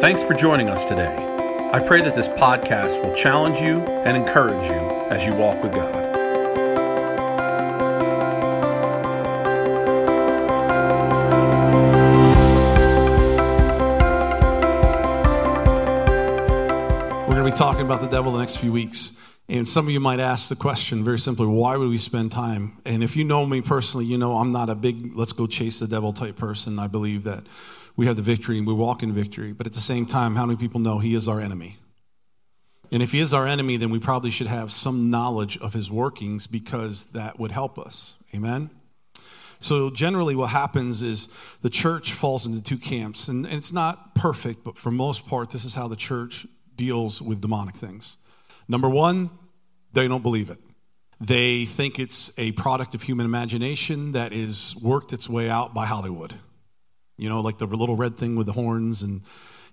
Thanks for joining us today. I pray that this podcast will challenge you and encourage you as you walk with God. We're going to be talking about the devil the next few weeks. And some of you might ask the question very simply why would we spend time? And if you know me personally, you know I'm not a big let's go chase the devil type person. I believe that we have the victory and we walk in victory. But at the same time, how many people know he is our enemy? And if he is our enemy, then we probably should have some knowledge of his workings because that would help us. Amen? So, generally, what happens is the church falls into two camps. And, it's not perfect, but for most part, this is how the church deals with demonic things. Number one, they don't believe it. They think it's a product of human imagination that is worked its way out by Hollywood. You know, like the little red thing with the horns, and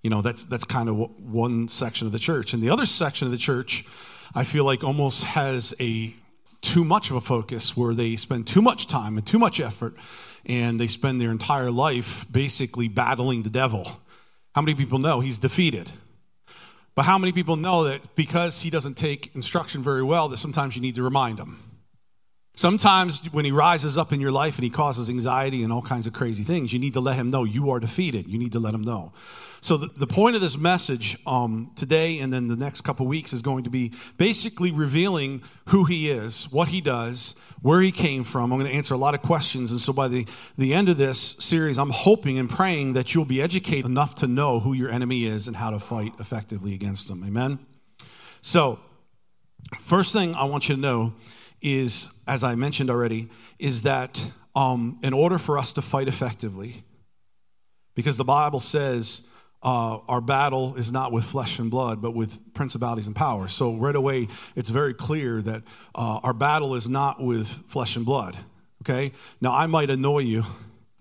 you know that's that's kind of one section of the church. And the other section of the church, I feel like almost has a too much of a focus where they spend too much time and too much effort, and they spend their entire life basically battling the devil. How many people know he's defeated? But how many people know that because he doesn't take instruction very well, that sometimes you need to remind him? Sometimes when he rises up in your life and he causes anxiety and all kinds of crazy things, you need to let him know you are defeated. You need to let him know. So, the, the point of this message um, today and then the next couple weeks is going to be basically revealing who he is, what he does, where he came from. I'm going to answer a lot of questions. And so, by the, the end of this series, I'm hoping and praying that you'll be educated enough to know who your enemy is and how to fight effectively against them. Amen? So, first thing I want you to know is, as I mentioned already, is that um, in order for us to fight effectively, because the Bible says uh, our battle is not with flesh and blood, but with principalities and powers. So, right away, it's very clear that uh, our battle is not with flesh and blood. Okay? Now, I might annoy you.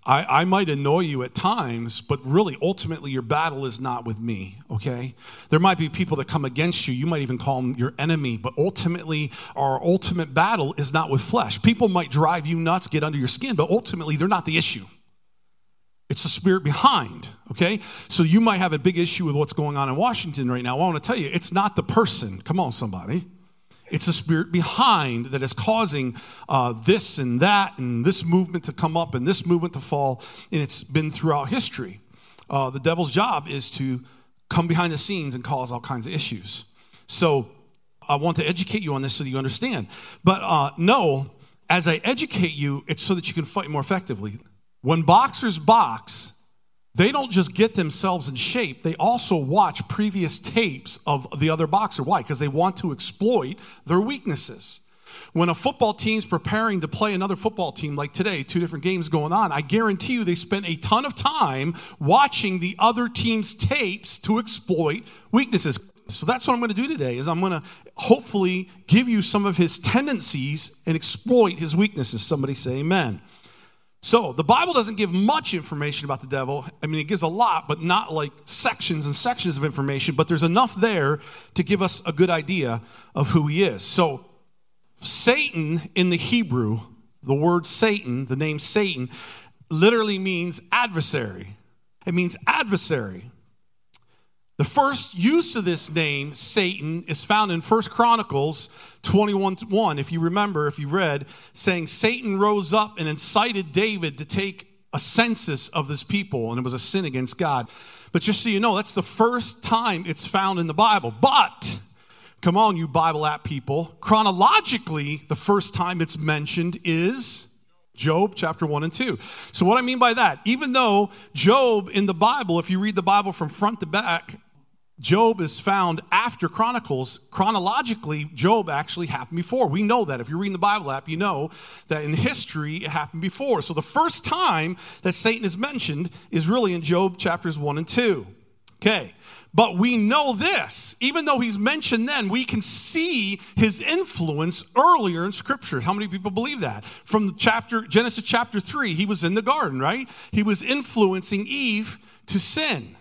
I, I might annoy you at times, but really, ultimately, your battle is not with me, okay? There might be people that come against you. You might even call them your enemy, but ultimately, our ultimate battle is not with flesh. People might drive you nuts, get under your skin, but ultimately, they're not the issue. It's the spirit behind, okay? So you might have a big issue with what's going on in Washington right now. I want to tell you, it's not the person. Come on, somebody. It's the spirit behind that is causing uh, this and that and this movement to come up and this movement to fall. And it's been throughout history. Uh, the devil's job is to come behind the scenes and cause all kinds of issues. So I want to educate you on this so that you understand. But uh, no, as I educate you, it's so that you can fight more effectively. When boxers box, they don't just get themselves in shape, they also watch previous tapes of the other boxer. Why? Because they want to exploit their weaknesses. When a football team's preparing to play another football team, like today, two different games going on, I guarantee you they spent a ton of time watching the other team's tapes to exploit weaknesses. So that's what I'm going to do today is I'm going to hopefully give you some of his tendencies and exploit his weaknesses. Somebody say amen. So, the Bible doesn't give much information about the devil. I mean, it gives a lot, but not like sections and sections of information, but there's enough there to give us a good idea of who he is. So, Satan in the Hebrew, the word Satan, the name Satan, literally means adversary. It means adversary. The first use of this name, Satan, is found in 1 Chronicles 21 1. If you remember, if you read, saying Satan rose up and incited David to take a census of this people, and it was a sin against God. But just so you know, that's the first time it's found in the Bible. But, come on, you Bible app people, chronologically, the first time it's mentioned is. Job chapter 1 and 2. So, what I mean by that, even though Job in the Bible, if you read the Bible from front to back, Job is found after Chronicles. Chronologically, Job actually happened before. We know that. If you're reading the Bible app, you know that in history it happened before. So the first time that Satan is mentioned is really in Job chapters 1 and 2. Okay. But we know this, even though he's mentioned then, we can see his influence earlier in scripture. How many people believe that? From chapter Genesis chapter 3, he was in the garden, right? He was influencing Eve to sin.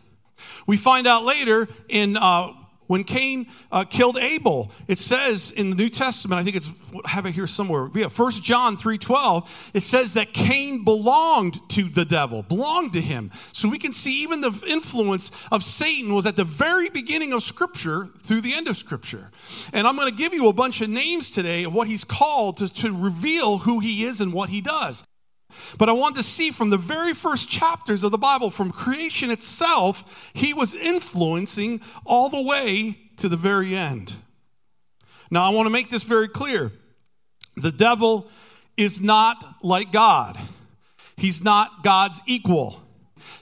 We find out later in uh, When Cain uh, killed Abel, it says in the New Testament, I think it's have it here somewhere. Yeah, 1 John 3:12, it says that Cain belonged to the devil, belonged to him. So we can see even the influence of Satan was at the very beginning of Scripture through the end of Scripture. And I'm going to give you a bunch of names today of what he's called to, to reveal who he is and what he does. But I want to see from the very first chapters of the Bible, from creation itself, he was influencing all the way to the very end. Now, I want to make this very clear. The devil is not like God, he's not God's equal.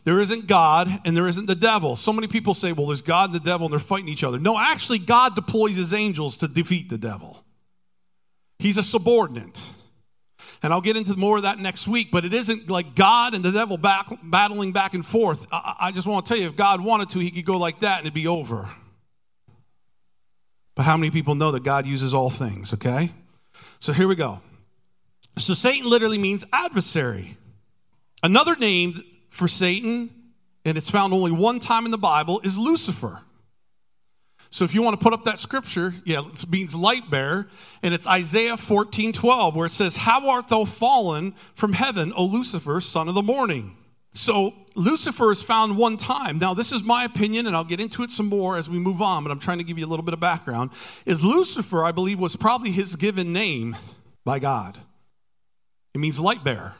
There isn't God and there isn't the devil. So many people say, well, there's God and the devil and they're fighting each other. No, actually, God deploys his angels to defeat the devil. He's a subordinate. And I'll get into more of that next week, but it isn't like God and the devil back, battling back and forth. I, I just want to tell you, if God wanted to, he could go like that and it'd be over. But how many people know that God uses all things, okay? So here we go. So Satan literally means adversary. Another name for Satan, and it's found only one time in the Bible, is Lucifer. So if you want to put up that scripture, yeah, it means light bearer, and it's Isaiah 14, 12, where it says, How art thou fallen from heaven, O Lucifer, son of the morning? So Lucifer is found one time. Now, this is my opinion, and I'll get into it some more as we move on, but I'm trying to give you a little bit of background. Is Lucifer, I believe, was probably his given name by God. It means light bearer.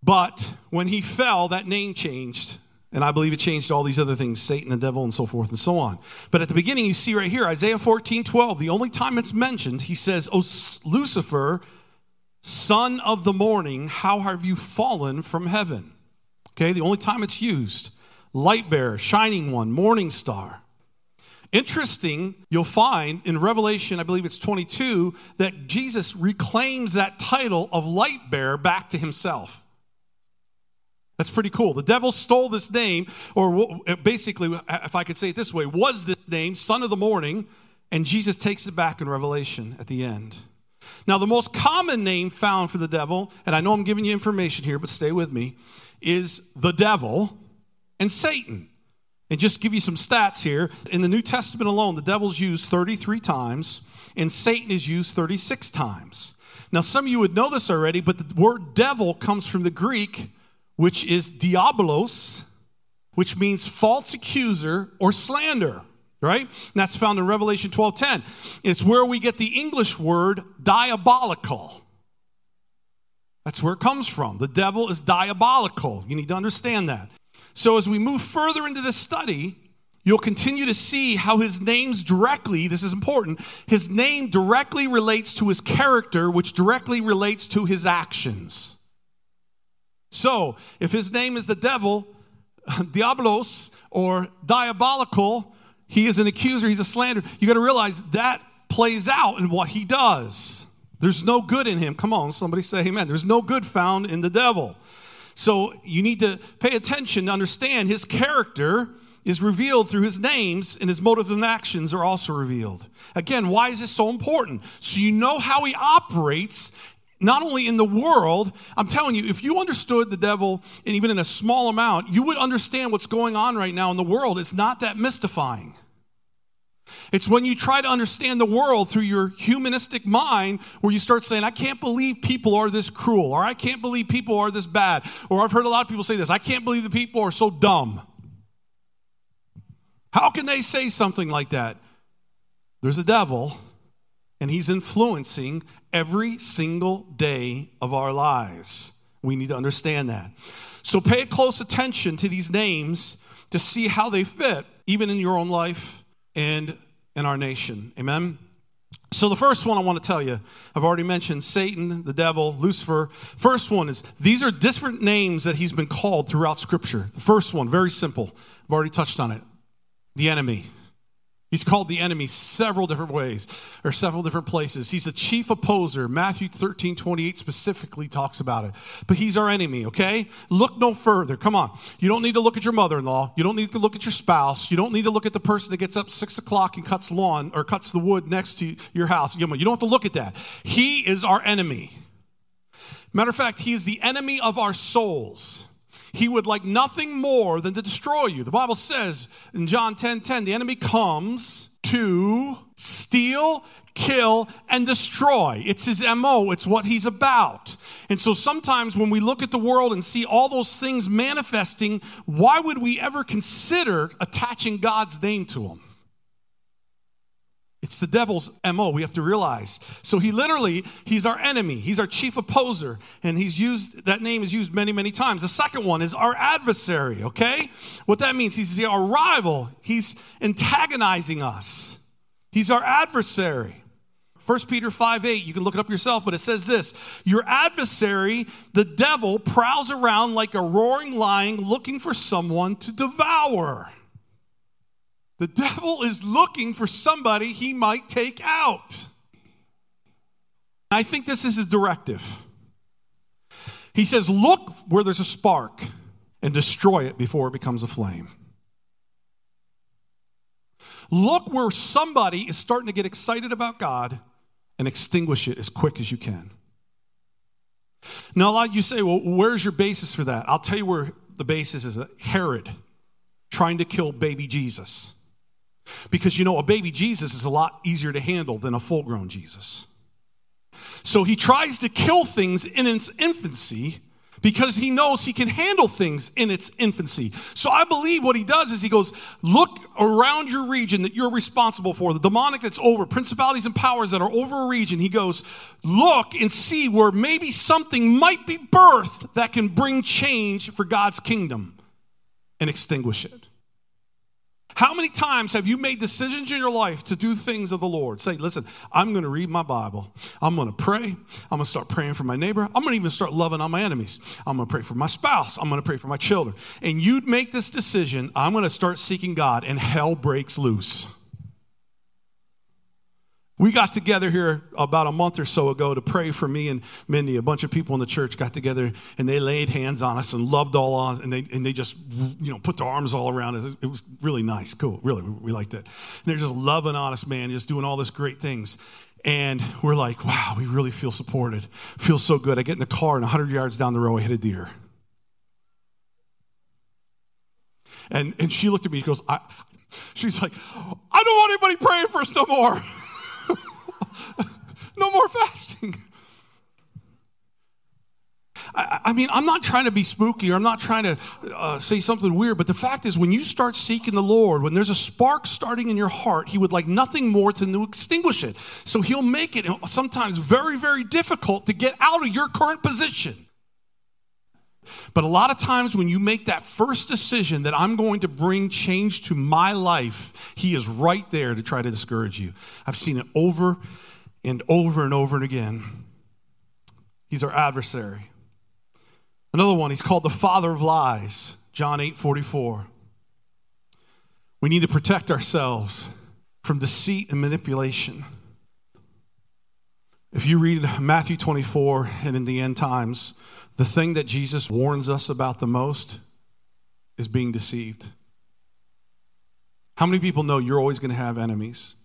But when he fell, that name changed and I believe it changed all these other things Satan, the devil, and so forth and so on. But at the beginning, you see right here, Isaiah 14 12, the only time it's mentioned, he says, Oh, Lucifer, son of the morning, how have you fallen from heaven? Okay, the only time it's used. Light bearer, shining one, morning star. Interesting, you'll find in Revelation, I believe it's 22, that Jesus reclaims that title of light bearer back to himself. That's pretty cool. The devil stole this name, or uh, basically, uh, if I could say it this way, was this name, Son of the Morning, and Jesus takes it back in Revelation at the end. Now, the most common name found for the devil, and I know I'm giving you information here, but stay with me, is the devil and Satan. And just give you some stats here. In the New Testament alone, the devil's used 33 times, and Satan is used 36 times. Now, some of you would know this already, but the word devil comes from the Greek which is diabolos, which means false accuser or slander, right? And that's found in Revelation 12:10. It's where we get the English word diabolical. That's where it comes from. The devil is diabolical. You need to understand that. So as we move further into this study, you'll continue to see how his name's directly, this is important, his name directly relates to his character, which directly relates to his actions. So, if his name is the devil, diablos, or diabolical, he is an accuser, he's a slanderer. You got to realize that plays out in what he does. There's no good in him. Come on, somebody say amen. There's no good found in the devil. So, you need to pay attention to understand his character is revealed through his names and his motives and actions are also revealed. Again, why is this so important? So you know how he operates not only in the world, I'm telling you, if you understood the devil, and even in a small amount, you would understand what's going on right now in the world. It's not that mystifying. It's when you try to understand the world through your humanistic mind where you start saying, I can't believe people are this cruel, or I can't believe people are this bad, or I've heard a lot of people say this, I can't believe the people are so dumb. How can they say something like that? There's a devil and He's influencing every single day of our lives. We need to understand that. So pay close attention to these names to see how they fit, even in your own life and in our nation. Amen. So, the first one I want to tell you, I've already mentioned Satan, the devil, Lucifer. First one is these are different names that he's been called throughout Scripture. The first one, very simple. I've already touched on it the enemy. He's called the enemy several different ways or several different places. He's a chief opposer. Matthew 13, 28 specifically talks about it. But he's our enemy, okay? Look no further. Come on. You don't need to look at your mother in law. You don't need to look at your spouse. You don't need to look at the person that gets up six o'clock and cuts lawn or cuts the wood next to your house. You don't have to look at that. He is our enemy. Matter of fact, he is the enemy of our souls. He would like nothing more than to destroy you. The Bible says in John 10 10, the enemy comes to steal, kill, and destroy. It's his MO, it's what he's about. And so sometimes when we look at the world and see all those things manifesting, why would we ever consider attaching God's name to them? It's the devil's MO, we have to realize. So he literally, he's our enemy. He's our chief opposer. And he's used, that name is used many, many times. The second one is our adversary, okay? What that means, he's our rival. He's antagonizing us. He's our adversary. 1 Peter 5 8, you can look it up yourself, but it says this Your adversary, the devil, prowls around like a roaring lion looking for someone to devour. The devil is looking for somebody he might take out. I think this is his directive. He says, Look where there's a spark and destroy it before it becomes a flame. Look where somebody is starting to get excited about God and extinguish it as quick as you can. Now, a lot of you say, Well, where's your basis for that? I'll tell you where the basis is Herod trying to kill baby Jesus. Because you know, a baby Jesus is a lot easier to handle than a full grown Jesus. So he tries to kill things in its infancy because he knows he can handle things in its infancy. So I believe what he does is he goes, Look around your region that you're responsible for, the demonic that's over, principalities and powers that are over a region. He goes, Look and see where maybe something might be birthed that can bring change for God's kingdom and extinguish it. How many times have you made decisions in your life to do things of the Lord? Say, listen, I'm going to read my Bible. I'm going to pray. I'm going to start praying for my neighbor. I'm going to even start loving on my enemies. I'm going to pray for my spouse. I'm going to pray for my children. And you'd make this decision, I'm going to start seeking God, and hell breaks loose. We got together here about a month or so ago to pray for me and Mindy. A bunch of people in the church got together and they laid hands on us and loved all on us and they, and they just, you know, put their arms all around us. It was really nice, cool, really, we, liked it. And they're just loving on us, man, just doing all this great things. And we're like, wow, we really feel supported. Feels so good. I get in the car and 100 yards down the road, I hit a deer. And, and she looked at me, she goes, I, she's like, I don't want anybody praying for us no more. no more fasting. I, mean, I'm not trying to be spooky or I'm not trying to uh, say something weird, but the fact is, when you start seeking the Lord, when there's a spark starting in your heart, He would like nothing more than to extinguish it. So He'll make it sometimes very, very difficult to get out of your current position. But a lot of times, when you make that first decision that I'm going to bring change to my life, He is right there to try to discourage you. I've seen it over and over and over and again. He's our adversary. Another one, he's called the father of lies, John 8 44. We need to protect ourselves from deceit and manipulation. If you read Matthew 24 and in the end times, the thing that Jesus warns us about the most is being deceived. How many people know you're always going to have enemies?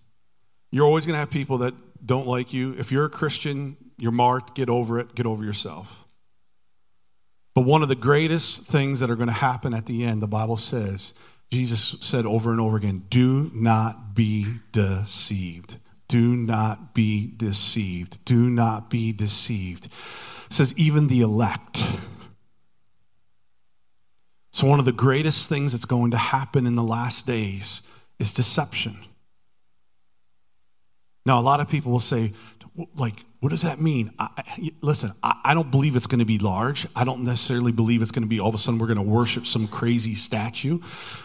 You're always going to have people that don't like you. If you're a Christian, you're marked, get over it, get over yourself. But one of the greatest things that are going to happen at the end, the Bible says, Jesus said over and over again, do not be deceived. Do not be deceived. Do not be deceived. It says, even the elect. So, one of the greatest things that's going to happen in the last days is deception. Now, a lot of people will say, like, what does that mean? I, listen, I, I don't believe it's going to be large. I don't necessarily believe it's going to be all of a sudden we're going to worship some crazy statue.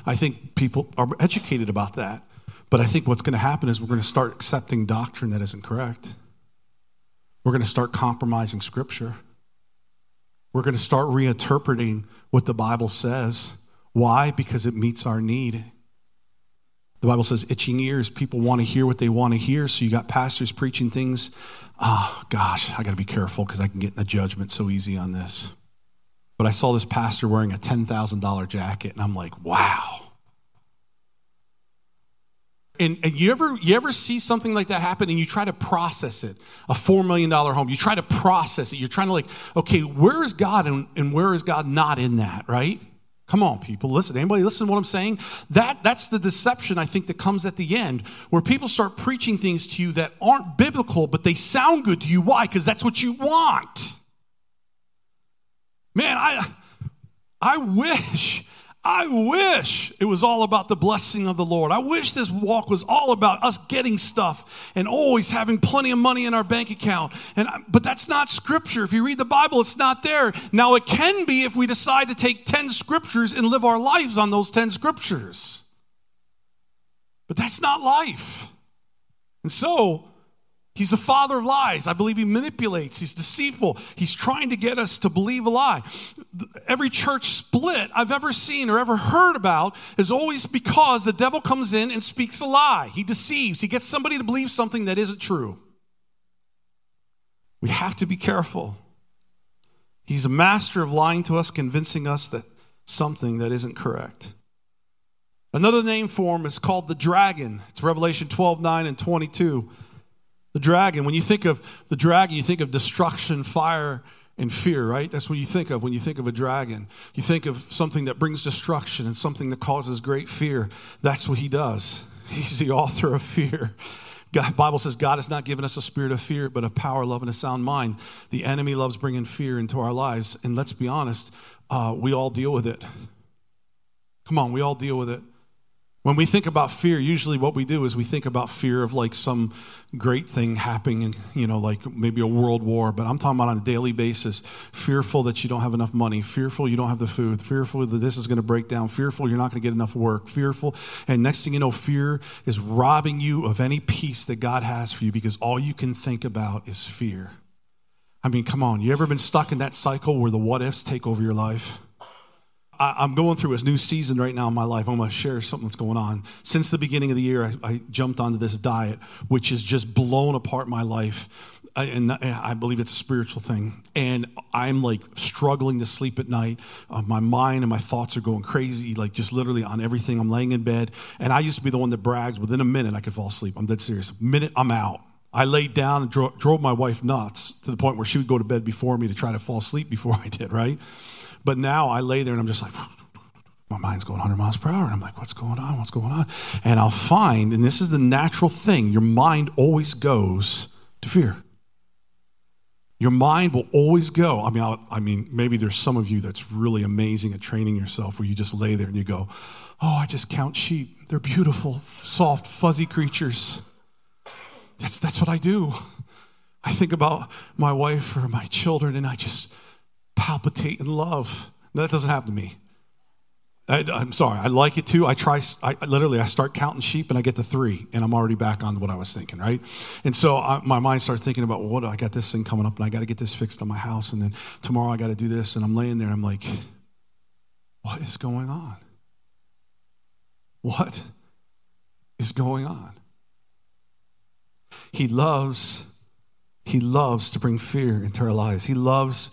I think people are educated about that. But I think what's going to happen is we're going to start accepting doctrine that isn't correct. We're going to start compromising scripture. We're going to start reinterpreting what the Bible says. Why? Because it meets our need. The Bible says itching ears. People want to hear what they want to hear. So you got pastors preaching things. Oh, gosh, I got to be careful because I can get in the judgment so easy on this. But I saw this pastor wearing a $10,000 jacket, and I'm like, wow. And, and you ever you ever see something like that happen and you try to process it, a four million dollar home, you try to process it. You're trying to like, okay, where is God and, and where is God not in that, right? Come on, people, listen. Anybody listen to what I'm saying? That, that's the deception I think that comes at the end, where people start preaching things to you that aren't biblical, but they sound good to you. Why? Because that's what you want. Man, I, I wish I wish it was all about the blessing of the Lord. I wish this walk was all about us getting stuff and always having plenty of money in our bank account. And but that's not scripture. If you read the Bible, it's not there. Now it can be if we decide to take 10 scriptures and live our lives on those 10 scriptures. But that's not life. And so He's the father of lies. I believe he manipulates. He's deceitful. He's trying to get us to believe a lie. Every church split I've ever seen or ever heard about is always because the devil comes in and speaks a lie. He deceives. He gets somebody to believe something that isn't true. We have to be careful. He's a master of lying to us, convincing us that something that isn't correct. Another name for him is called the dragon. It's Revelation 12 9 and 22. The dragon, when you think of the dragon, you think of destruction, fire, and fear, right? That's what you think of when you think of a dragon. You think of something that brings destruction and something that causes great fear. That's what he does. He's the author of fear. God, Bible says God has not given us a spirit of fear, but a power, love, and a sound mind. The enemy loves bringing fear into our lives, and let's be honest, uh, we all deal with it. Come on, we all deal with it. When we think about fear, usually what we do is we think about fear of like some great thing happening, you know, like maybe a world war. But I'm talking about on a daily basis, fearful that you don't have enough money, fearful you don't have the food, fearful that this is going to break down, fearful you're not going to get enough work, fearful. And next thing you know, fear is robbing you of any peace that God has for you because all you can think about is fear. I mean, come on, you ever been stuck in that cycle where the what ifs take over your life? I, am going through a new season right now in my life. I'm going to share something that's going on. Since the beginning of the year, I, I jumped onto this diet, which has just blown apart my life. I, and I believe it's a spiritual thing. And I'm like struggling to sleep at night. Uh, my mind and my thoughts are going crazy, like just literally on everything. I'm laying in bed. And I used to be the one that brags within a minute I could fall asleep. I'm dead serious. Minute, I'm out. I laid down and dro- drove my wife nuts to the point where she would go to bed before me to try to fall asleep before I did, right? But now I lay there and I'm just like, my mind's going 100 miles per hour. And I'm like, what's going on? What's going on? And I'll find, and this is the natural thing, your mind always goes to fear. Your mind will always go. I mean, I'll, i mean, maybe there's some of you that's really amazing at training yourself where you just lay there and you go, oh, I just count sheep. They're beautiful, soft, fuzzy creatures. That's, that's what I do. I think about my wife or my children and I just, palpitate in love. No, that doesn't happen to me. I, am sorry. I like it too. I try. I literally I start counting sheep and I get to three, and I'm already back on what I was thinking, right? And so I, my mind starts thinking about well, what I got this thing coming up, and I got to get this fixed on my house, and then tomorrow I got to do this, and I'm laying there, and I'm like, what is going on? What is going on? He loves. He loves to bring fear into our lives. He loves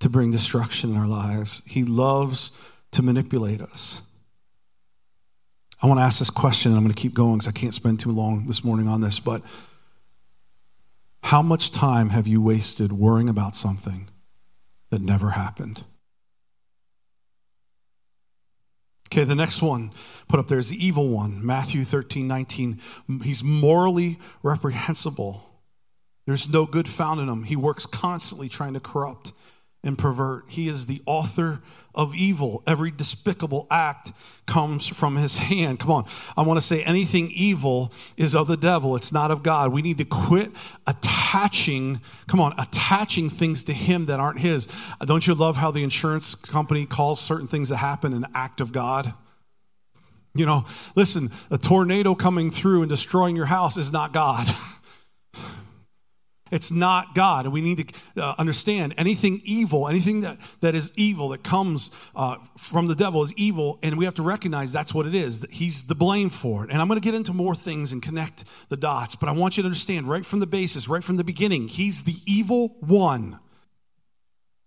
to bring destruction in our lives. He loves to manipulate us. I want to ask this question. And I'm going to keep going because I can't spend too long this morning on this. But how much time have you wasted worrying about something that never happened? Okay, the next one put up there is the evil one, Matthew 13, 19. He's morally reprehensible. There's no good found in him. He works constantly trying to corrupt and pervert. He is the author of evil. Every despicable act comes from his hand. Come on. I want to say anything evil is of the devil, it's not of God. We need to quit attaching, come on, attaching things to him that aren't his. Don't you love how the insurance company calls certain things that happen an act of God? You know, listen, a tornado coming through and destroying your house is not God. It's not God. And we need to uh, understand anything evil, anything that, that is evil, that comes uh, from the devil is evil. And we have to recognize that's what it is. That he's the blame for it. And I'm going to get into more things and connect the dots. But I want you to understand right from the basis, right from the beginning, he's the evil one.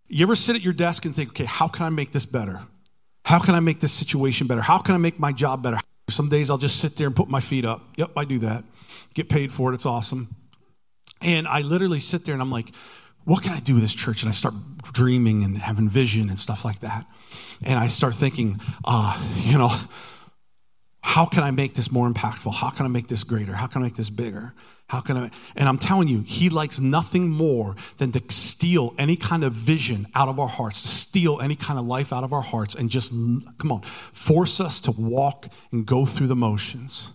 You ever sit at your desk and think, okay, how can I make this better? How can I make this situation better? How can I make my job better? Some days I'll just sit there and put my feet up. Yep, I do that. Get paid for it. It's awesome. And I literally sit there and I'm like, what can I do with this church? And I start dreaming and having vision and stuff like that. And I start thinking, uh, you know, how can I make this more impactful? How can I make this greater? How can I make this bigger? How can I? And I'm telling you, he likes nothing more than to steal any kind of vision out of our hearts, to steal any kind of life out of our hearts, and just, come on, force us to walk and go through the motions.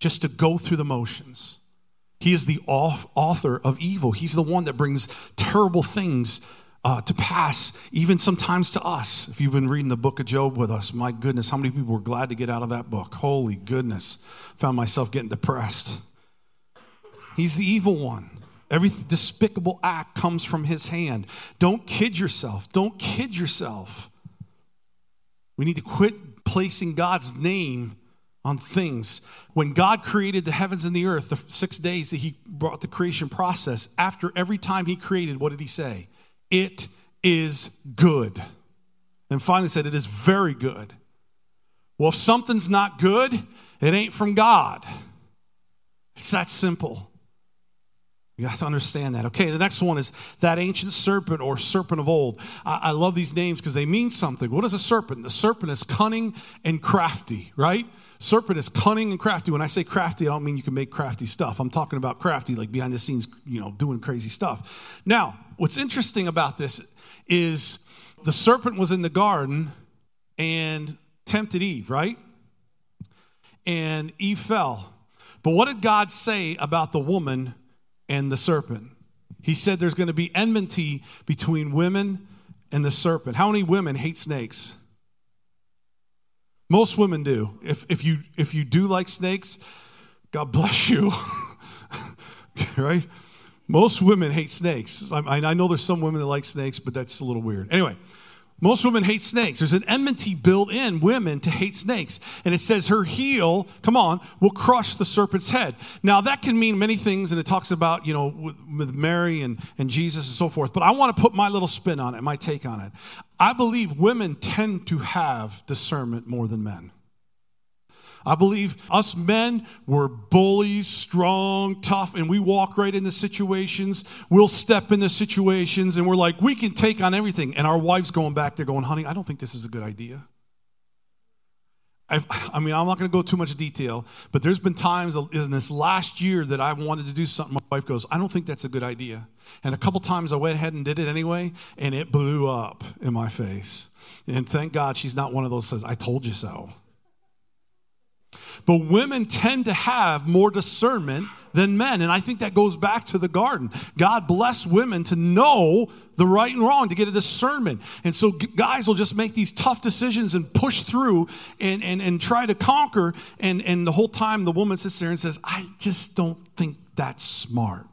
Just to go through the motions. He is the author of evil. He's the one that brings terrible things uh, to pass, even sometimes to us. If you've been reading the book of Job with us, my goodness, how many people were glad to get out of that book? Holy goodness. Found myself getting depressed. He's the evil one. Every despicable act comes from his hand. Don't kid yourself. Don't kid yourself. We need to quit placing God's name on things. When God created the heavens and the earth, the six days that He brought the creation process, after every time He created, what did He say? It is good. And finally said, It is very good. Well, if something's not good, it ain't from God. It's that simple. You have to understand that. Okay, the next one is that ancient serpent or serpent of old. I, I love these names because they mean something. What is a serpent? The serpent is cunning and crafty, right? Serpent is cunning and crafty. When I say crafty, I don't mean you can make crafty stuff. I'm talking about crafty, like behind the scenes, you know, doing crazy stuff. Now, what's interesting about this is the serpent was in the garden and tempted Eve, right? And Eve fell. But what did God say about the woman and the serpent? He said there's going to be enmity between women and the serpent. How many women hate snakes? Most women do. If, if, you, if you do like snakes, God bless you. right? Most women hate snakes. I, I know there's some women that like snakes, but that's a little weird. Anyway, most women hate snakes. There's an enmity built in women to hate snakes. And it says her heel, come on, will crush the serpent's head. Now, that can mean many things, and it talks about, you know, with, with Mary and, and Jesus and so forth. But I want to put my little spin on it, my take on it. I believe women tend to have discernment more than men. I believe us men were bullies, strong, tough, and we walk right into situations. We'll step into situations and we're like, we can take on everything. And our wife's going back there going, honey, I don't think this is a good idea. I've, i mean, I'm not going to go too much detail, but there's been times in this last year that I wanted to do something. My wife goes, I don't think that's a good idea. And a couple times I went ahead and did it anyway, and it blew up in my face. And thank God she's not one of those says, I told you so. But women tend to have more discernment than men. And I think that goes back to the garden. God bless women to know the right and wrong, to get a discernment. And so guys will just make these tough decisions and push through and, and, and try to conquer. And, and the whole time the woman sits there and says, I just don't think that's smart.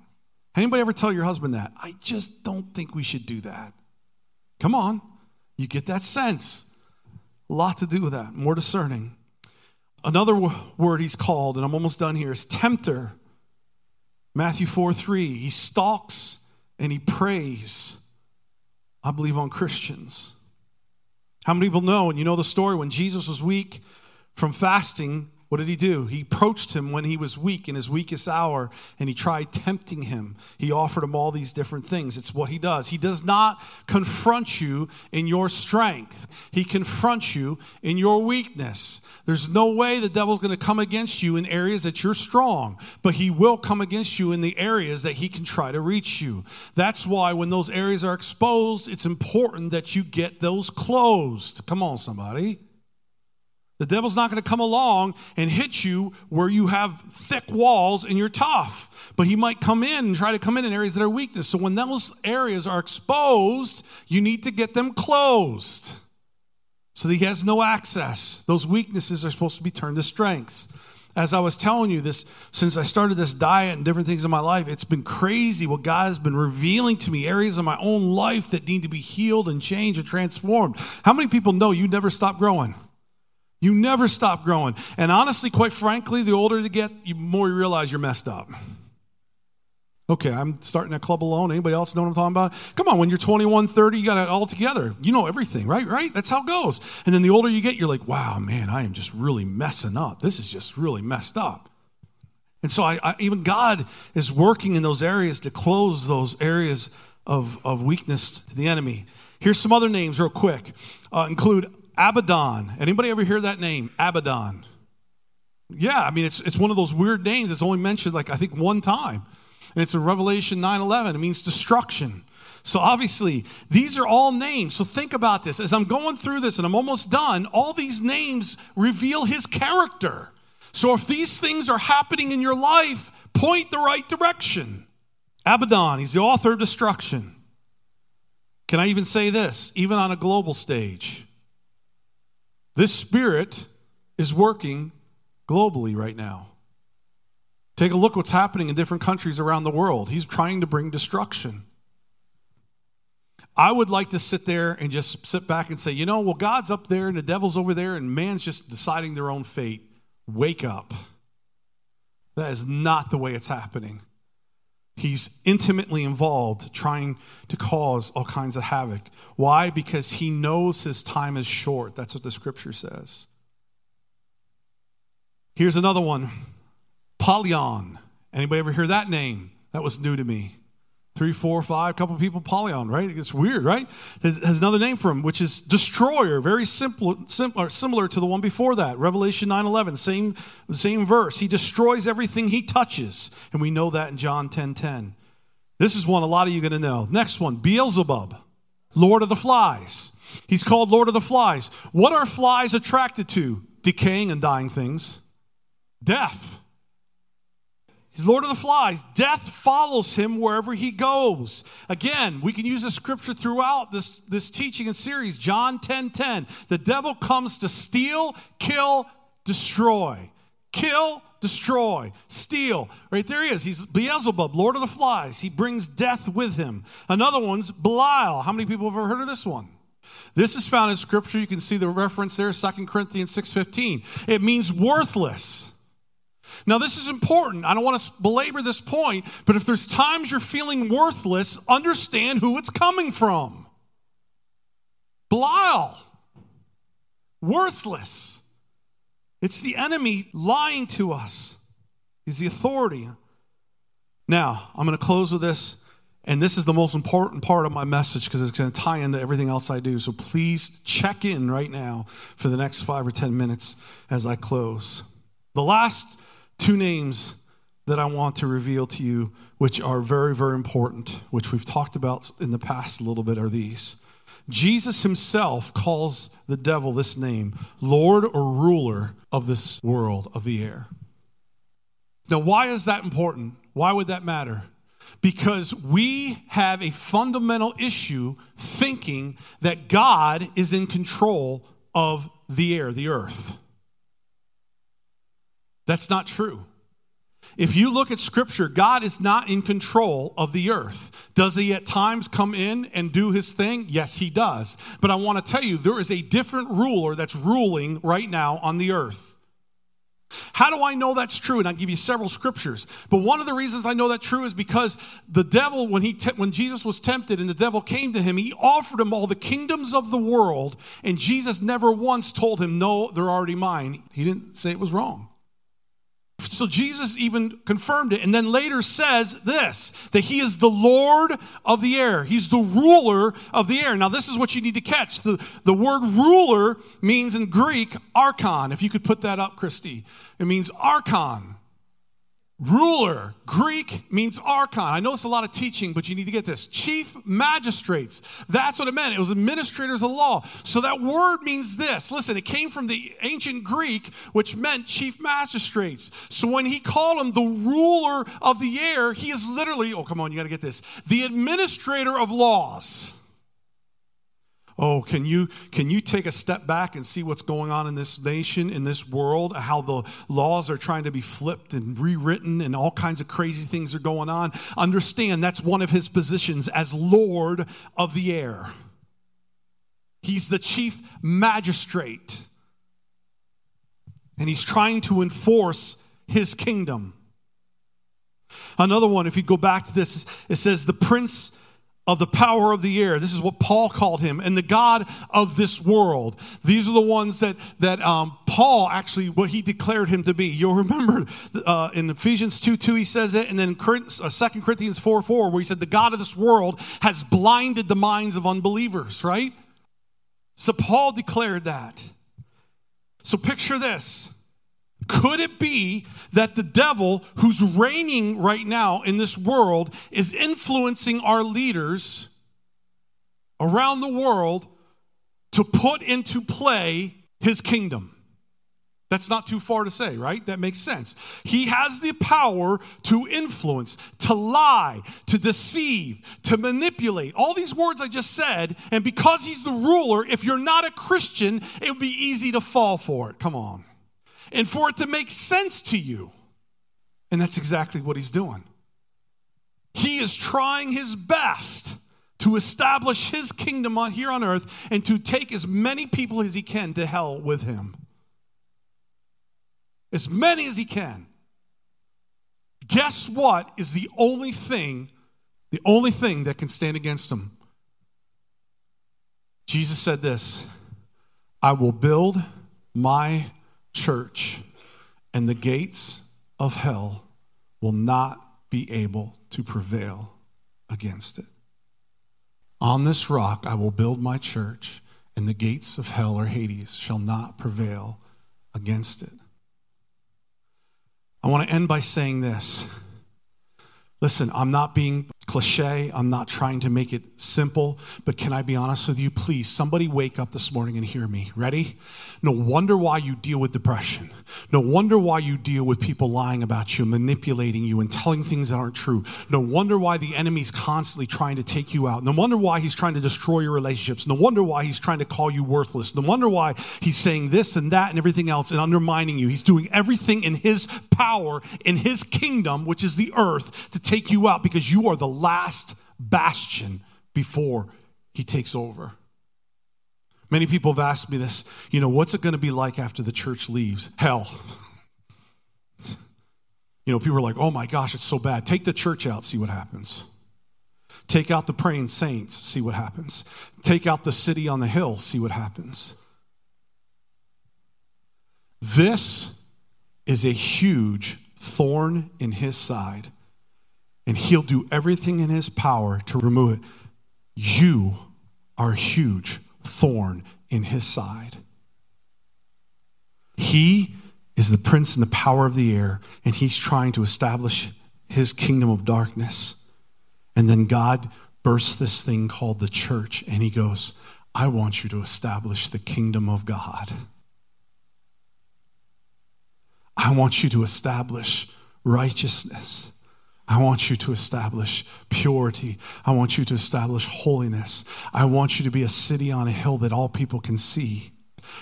Anybody ever tell your husband that? I just don't think we should do that. Come on. You get that sense. A lot to do with that. More discerning. Another word he's called, and I'm almost done here, is tempter. Matthew 4 3. He stalks and he preys, I believe, on Christians. How many people know, and you know the story, when Jesus was weak from fasting, what did he do? He approached him when he was weak in his weakest hour and he tried tempting him. He offered him all these different things. It's what he does. He does not confront you in your strength, he confronts you in your weakness. There's no way the devil's going to come against you in areas that you're strong, but he will come against you in the areas that he can try to reach you. That's why when those areas are exposed, it's important that you get those closed. Come on, somebody. The devil's not going to come along and hit you where you have thick walls and you're tough. But he might come in and try to come in in areas that are weakness. So when those areas are exposed, you need to get them closed so that he has no access. Those weaknesses are supposed to be turned to strengths. As I was telling you this, since I started this diet and different things in my life, it's been crazy what God has been revealing to me, areas of my own life that need to be healed and changed and transformed. How many people know you never stop growing? You never stop growing. And honestly, quite frankly, the older you get, the more you realize you're messed up. Okay, I'm starting that club alone. Anybody else know what I'm talking about? Come on, when you're 21, 30, you got it all together. You know everything, right? Right? That's how it goes. And then the older you get, you're like, wow, man, I am just really messing up. This is just really messed up. And so I, I, even God is working in those areas to close those areas of, of weakness to the enemy. Here's some other names real quick. Uh, include Abaddon. Anybody ever hear that name? Abaddon. Yeah, I mean, it's, it's one of those weird names. It's only mentioned, like, I think one time. And it's in Revelation 9 11. It means destruction. So obviously, these are all names. So think about this. As I'm going through this and I'm almost done, all these names reveal his character. So if these things are happening in your life, point the right direction. Abaddon, he's the author of destruction. Can I even say this? Even on a global stage, this spirit is working globally right now. Take a look what's happening in different countries around the world. He's trying to bring destruction. I would like to sit there and just sit back and say, you know, well, God's up there and the devil's over there and man's just deciding their own fate. Wake up. That is not the way it's happening. He's intimately involved trying to cause all kinds of havoc. Why? Because he knows his time is short. That's what the scripture says. Here's another one Apollyon. Anybody ever hear that name? That was new to me. Three, four, five, couple people, Apollyon, right? It gets weird, right? Has, has another name for him, which is destroyer, very simple, similar, uh, similar to the one before that. Revelation 9 11, same, same verse. He destroys everything he touches. And we know that in John 10 10. This is one a lot of you going to know. Next one, Beelzebub, Lord of the Flies. He's called Lord of the Flies. What are flies attracted to? Decaying and dying things, death. He's Lord of the Flies. Death follows him wherever he goes. Again, we can use the scripture throughout this, this teaching and series. John 10 10. The devil comes to steal, kill, destroy. Kill, destroy, steal. Right there he is. He's Beelzebub, Lord of the Flies. He brings death with him. Another one's Belial. How many people have ever heard of this one? This is found in scripture. You can see the reference there, 2 Corinthians 6.15. It means worthless. Now, this is important. I don't want to belabor this point, but if there's times you're feeling worthless, understand who it's coming from. Belial, worthless. It's the enemy lying to us. He's the authority. Now, I'm going to close with this, and this is the most important part of my message because it's going to tie into everything else I do. So please check in right now for the next five or 10 minutes as I close. The last two names that I want to reveal to you, which are very, very important, which we've talked about in the past a little bit, are these. Jesus himself calls the devil this name Lord or ruler of this world, of the air. Now, why is that important? Why would that matter? Because we have a fundamental issue thinking that God is in control of the air, the earth. That's not true. If you look at scripture, God is not in control of the earth. Does he at times come in and do his thing? Yes, he does. But I want to tell you, there is a different ruler that's ruling right now on the earth. How do I know that's true? And I'll give you several scriptures. But one of the reasons I know that true is because the devil, when, he te- when Jesus was tempted and the devil came to him, he offered him all the kingdoms of the world. And Jesus never once told him, No, they're already mine. He didn't say it was wrong. So Jesus even confirmed it and then later says this that he is the Lord of the air. He's the ruler of the air. Now, this is what you need to catch. The, the word ruler means in Greek archon. If you could put that up, Christy, it means archon. Ruler, Greek means archon. I know it's a lot of teaching, but you need to get this. Chief magistrates. That's what it meant. It was administrators of law. So that word means this. Listen, it came from the ancient Greek, which meant chief magistrates. So when he called him the ruler of the air, he is literally, oh, come on, you got to get this, the administrator of laws. Oh, can you can you take a step back and see what's going on in this nation, in this world, how the laws are trying to be flipped and rewritten and all kinds of crazy things are going on? Understand that's one of his positions as Lord of the air. He's the chief magistrate. And he's trying to enforce his kingdom. Another one, if you go back to this, it says, the prince of the power of the air. This is what Paul called him, and the God of this world. These are the ones that that um, Paul actually what he declared him to be. You'll remember uh, in Ephesians two two he says it, and then uh, Second Corinthians four four where he said the God of this world has blinded the minds of unbelievers. Right. So Paul declared that. So picture this. Could it be that the devil, who's reigning right now in this world, is influencing our leaders around the world to put into play his kingdom? That's not too far to say, right? That makes sense. He has the power to influence, to lie, to deceive, to manipulate. All these words I just said, and because he's the ruler, if you're not a Christian, it would be easy to fall for it. Come on and for it to make sense to you. And that's exactly what he's doing. He is trying his best to establish his kingdom here on earth and to take as many people as he can to hell with him. As many as he can. Guess what is the only thing, the only thing that can stand against him? Jesus said this I will build my church, and the gates of hell will not be able to prevail against it. On this rock I will build my church, and the gates of hell or Hades shall not prevail against it. I want to end by saying this. Listen, I'm not being cliche. I'm not trying to make it simple, but can I be honest with you? Please, somebody wake up this morning and hear me. Ready? No wonder why you deal with depression. No wonder why you deal with people lying about you, manipulating you, and telling things that aren't true. No wonder why the enemy's constantly trying to take you out. No wonder why he's trying to destroy your relationships. No wonder why he's trying to call you worthless. No wonder why he's saying this and that and everything else and undermining you. He's doing everything in his power, in his kingdom, which is the earth, to take you out because you are the last bastion before he takes over. Many people have asked me this, you know, what's it going to be like after the church leaves? Hell. You know, people are like, oh my gosh, it's so bad. Take the church out, see what happens. Take out the praying saints, see what happens. Take out the city on the hill, see what happens. This is a huge thorn in his side and he'll do everything in his power to remove it. You are a huge thorn in his side. He is the prince and the power of the air, and he's trying to establish his kingdom of darkness. And then God bursts this thing called the church, and he goes, I want you to establish the kingdom of God. I want you to establish righteousness. I want you to establish purity. I want you to establish holiness. I want you to be a city on a hill that all people can see.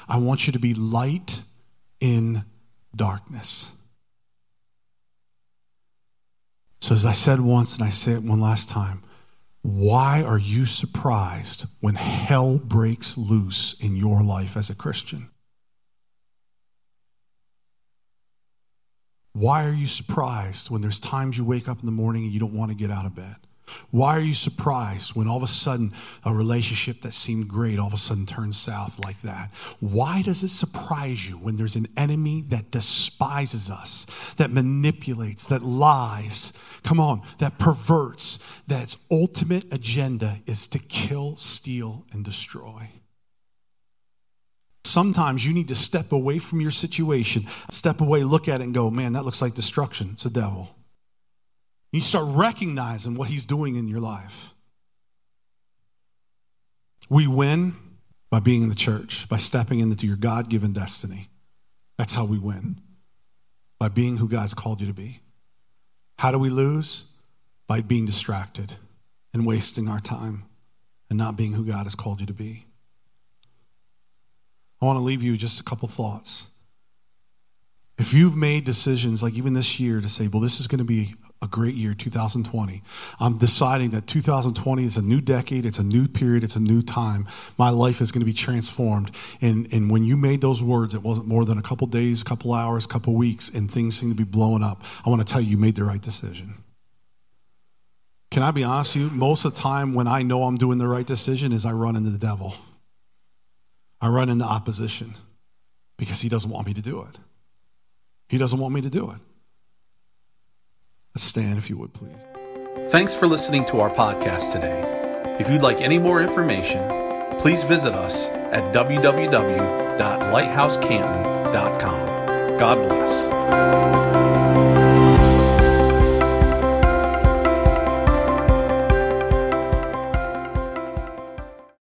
I want you to be light in darkness. So, as I said once and I say it one last time, why are you surprised when hell breaks loose in your life as a Christian? Why are you surprised when there's times you wake up in the morning and you don't want to get out of bed? Why are you surprised when all of a sudden a relationship that seemed great all of a sudden turns south like that? Why does it surprise you when there's an enemy that despises us, that manipulates, that lies? Come on, that perverts, that's ultimate agenda is to kill, steal, and destroy. Sometimes you need to step away from your situation, step away, look at it, and go, man, that looks like destruction. It's a devil. You start recognizing what he's doing in your life. We win by being in the church, by stepping into your God given destiny. That's how we win, by being who God's called you to be. How do we lose? By being distracted and wasting our time and not being who God has called you to be. I want to leave you just a couple thoughts. If you've made decisions like even this year to say, well, this is going to be a great year, 2020. I'm deciding that 2020 is a new decade, it's a new period, it's a new time. My life is going to be transformed. And, and when you made those words, it wasn't more than a couple days, a couple hours, a couple weeks, and things seem to be blowing up. I want to tell you, you made the right decision. Can I be honest with you? Most of the time, when I know I'm doing the right decision, is I run into the devil. I run into opposition because he doesn't want me to do it. He doesn't want me to do it. Stand, if you would, please. Thanks for listening to our podcast today. If you'd like any more information, please visit us at www.lighthousecanton.com. God bless.